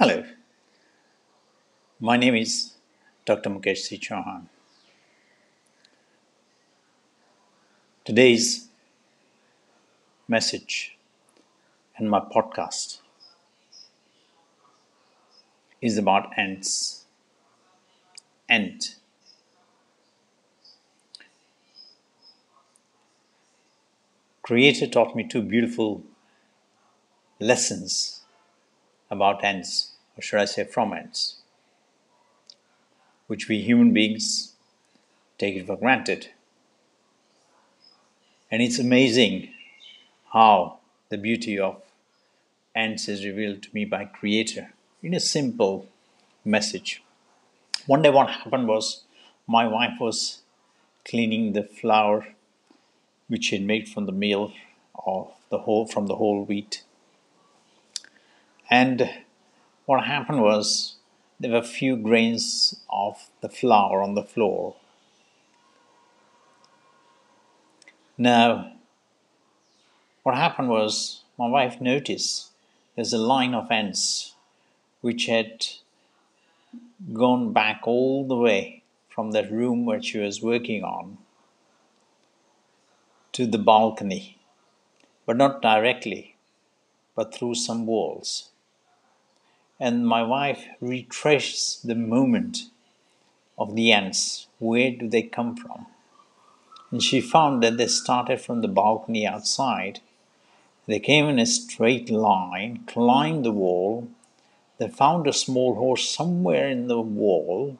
Hello, my name is Dr. Mukesh C. Chauhan. Today's message and my podcast is about ants. Ant. Creator taught me two beautiful lessons about ants, or should I say from ants, which we human beings take it for granted. And it's amazing how the beauty of ants is revealed to me by Creator in a simple message. One day, what happened was my wife was cleaning the flour which she had made from the meal or the whole from the whole wheat and what happened was there were a few grains of the flour on the floor. Now, what happened was my wife noticed there's a line of ants which had gone back all the way from that room where she was working on to the balcony, but not directly, but through some walls and my wife retraced the movement of the ants. Where do they come from? And she found that they started from the balcony outside. They came in a straight line, climbed the wall. They found a small hole somewhere in the wall,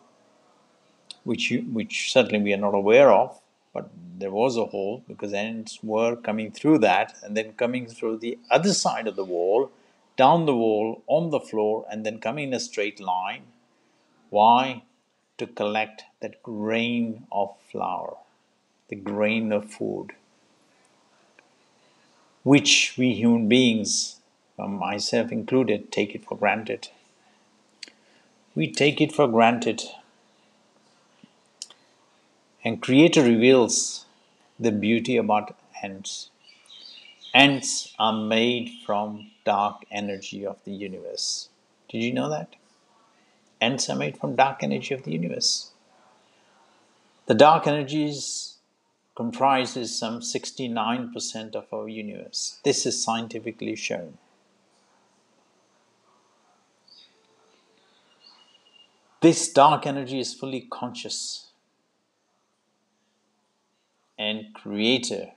which, you, which certainly we are not aware of, but there was a hole because ants were coming through that and then coming through the other side of the wall down the wall, on the floor, and then coming in a straight line. Why? To collect that grain of flour, the grain of food, which we human beings, um, myself included, take it for granted. We take it for granted. And Creator reveals the beauty about ants. Ants are made from dark energy of the universe. Did you know that? Ants are made from dark energy of the universe. The dark energies comprises some 69% of our universe. This is scientifically shown. This dark energy is fully conscious and creator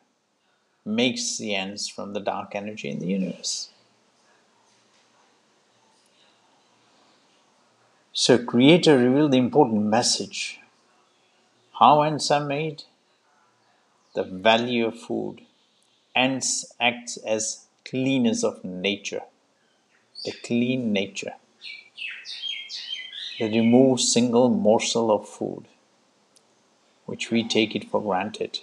makes the ends from the dark energy in the universe. So, Creator revealed the important message how ends are made, the value of food. Ants acts as cleaners of nature, the clean nature. They remove single morsel of food, which we take it for granted.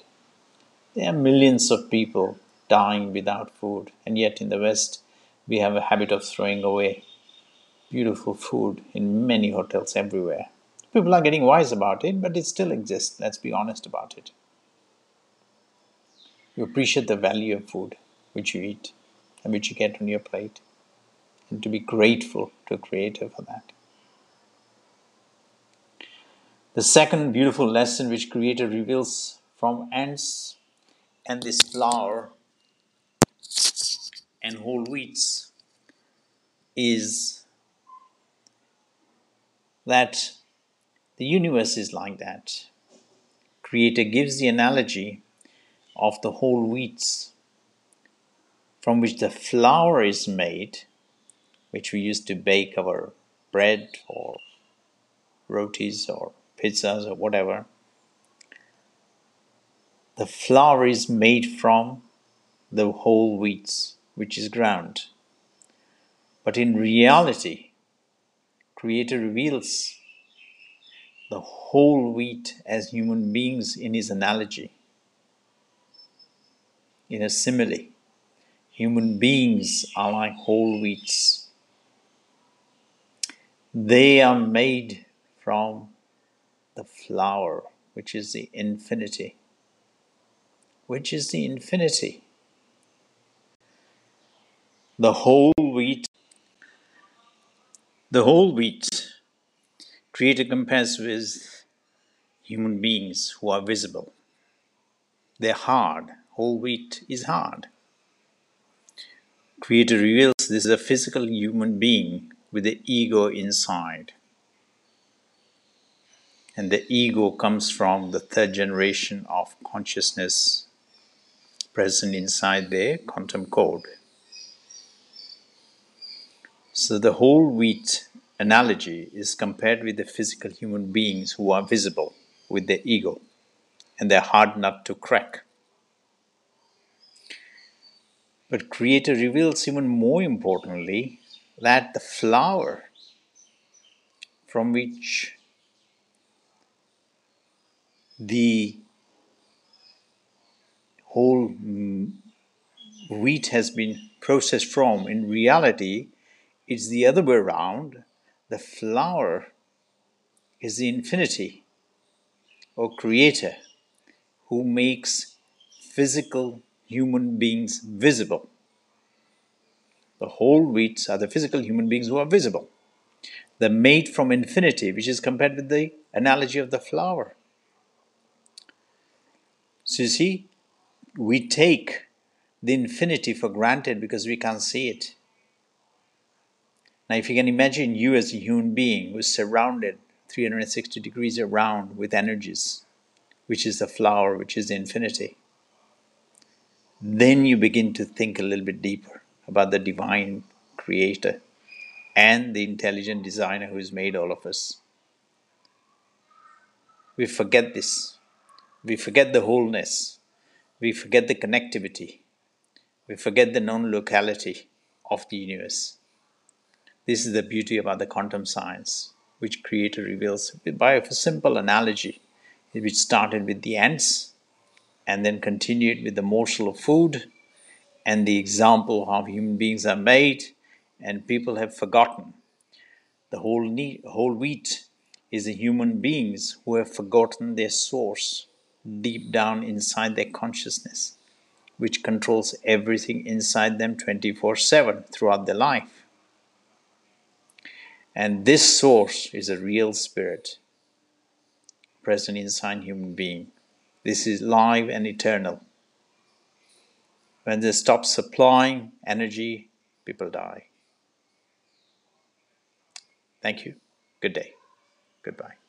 There are millions of people dying without food, and yet in the West, we have a habit of throwing away beautiful food in many hotels everywhere. People are getting wise about it, but it still exists. Let's be honest about it. You appreciate the value of food which you eat and which you get on your plate, and to be grateful to a creator for that. The second beautiful lesson which Creator reveals from ants and this flour and whole wheats is that the universe is like that. Creator gives the analogy of the whole wheats from which the flour is made, which we use to bake our bread or rotis or pizzas or whatever the flour is made from the whole wheats which is ground. But in reality, Creator reveals the whole wheat as human beings in his analogy, in a simile. Human beings are like whole wheats. They are made from the flour, which is the infinity which is the infinity. The whole wheat The whole wheat Creator compares with human beings who are visible. They're hard. Whole wheat is hard. Creator reveals this is a physical human being with the ego inside. And the ego comes from the third generation of consciousness present inside their quantum code. So the whole wheat analogy is compared with the physical human beings who are visible with their ego and they're hard nut to crack. But Creator reveals even more importantly that the flour from which the whole mm, wheat has been processed from, in reality, it's the other way around. The flour is the infinity or creator who makes physical human beings visible. The whole wheats are the physical human beings who are visible. They're made from infinity, which is compared with the analogy of the flour. So you see, we take the infinity for granted because we can't see it. Now, if you can imagine you as a human being who's surrounded 360 degrees around with energies, which is the flour, which is the infinity, then you begin to think a little bit deeper about the divine creator and the intelligent designer who's made all of us. We forget this. We forget the wholeness. We forget the connectivity. We forget the non locality of the universe. This is the beauty about the quantum science, which Creator reveals by a simple analogy, which started with the ants and then continued with the morsel of food and the example of how human beings are made, and people have forgotten. The whole, whole wheat is the human beings who have forgotten their source deep down inside their consciousness, which controls everything inside them 24 7 throughout their life. And this source is a real spirit present inside human being. This is live and eternal. When they stop supplying energy, people die. Thank you. Good day. Goodbye.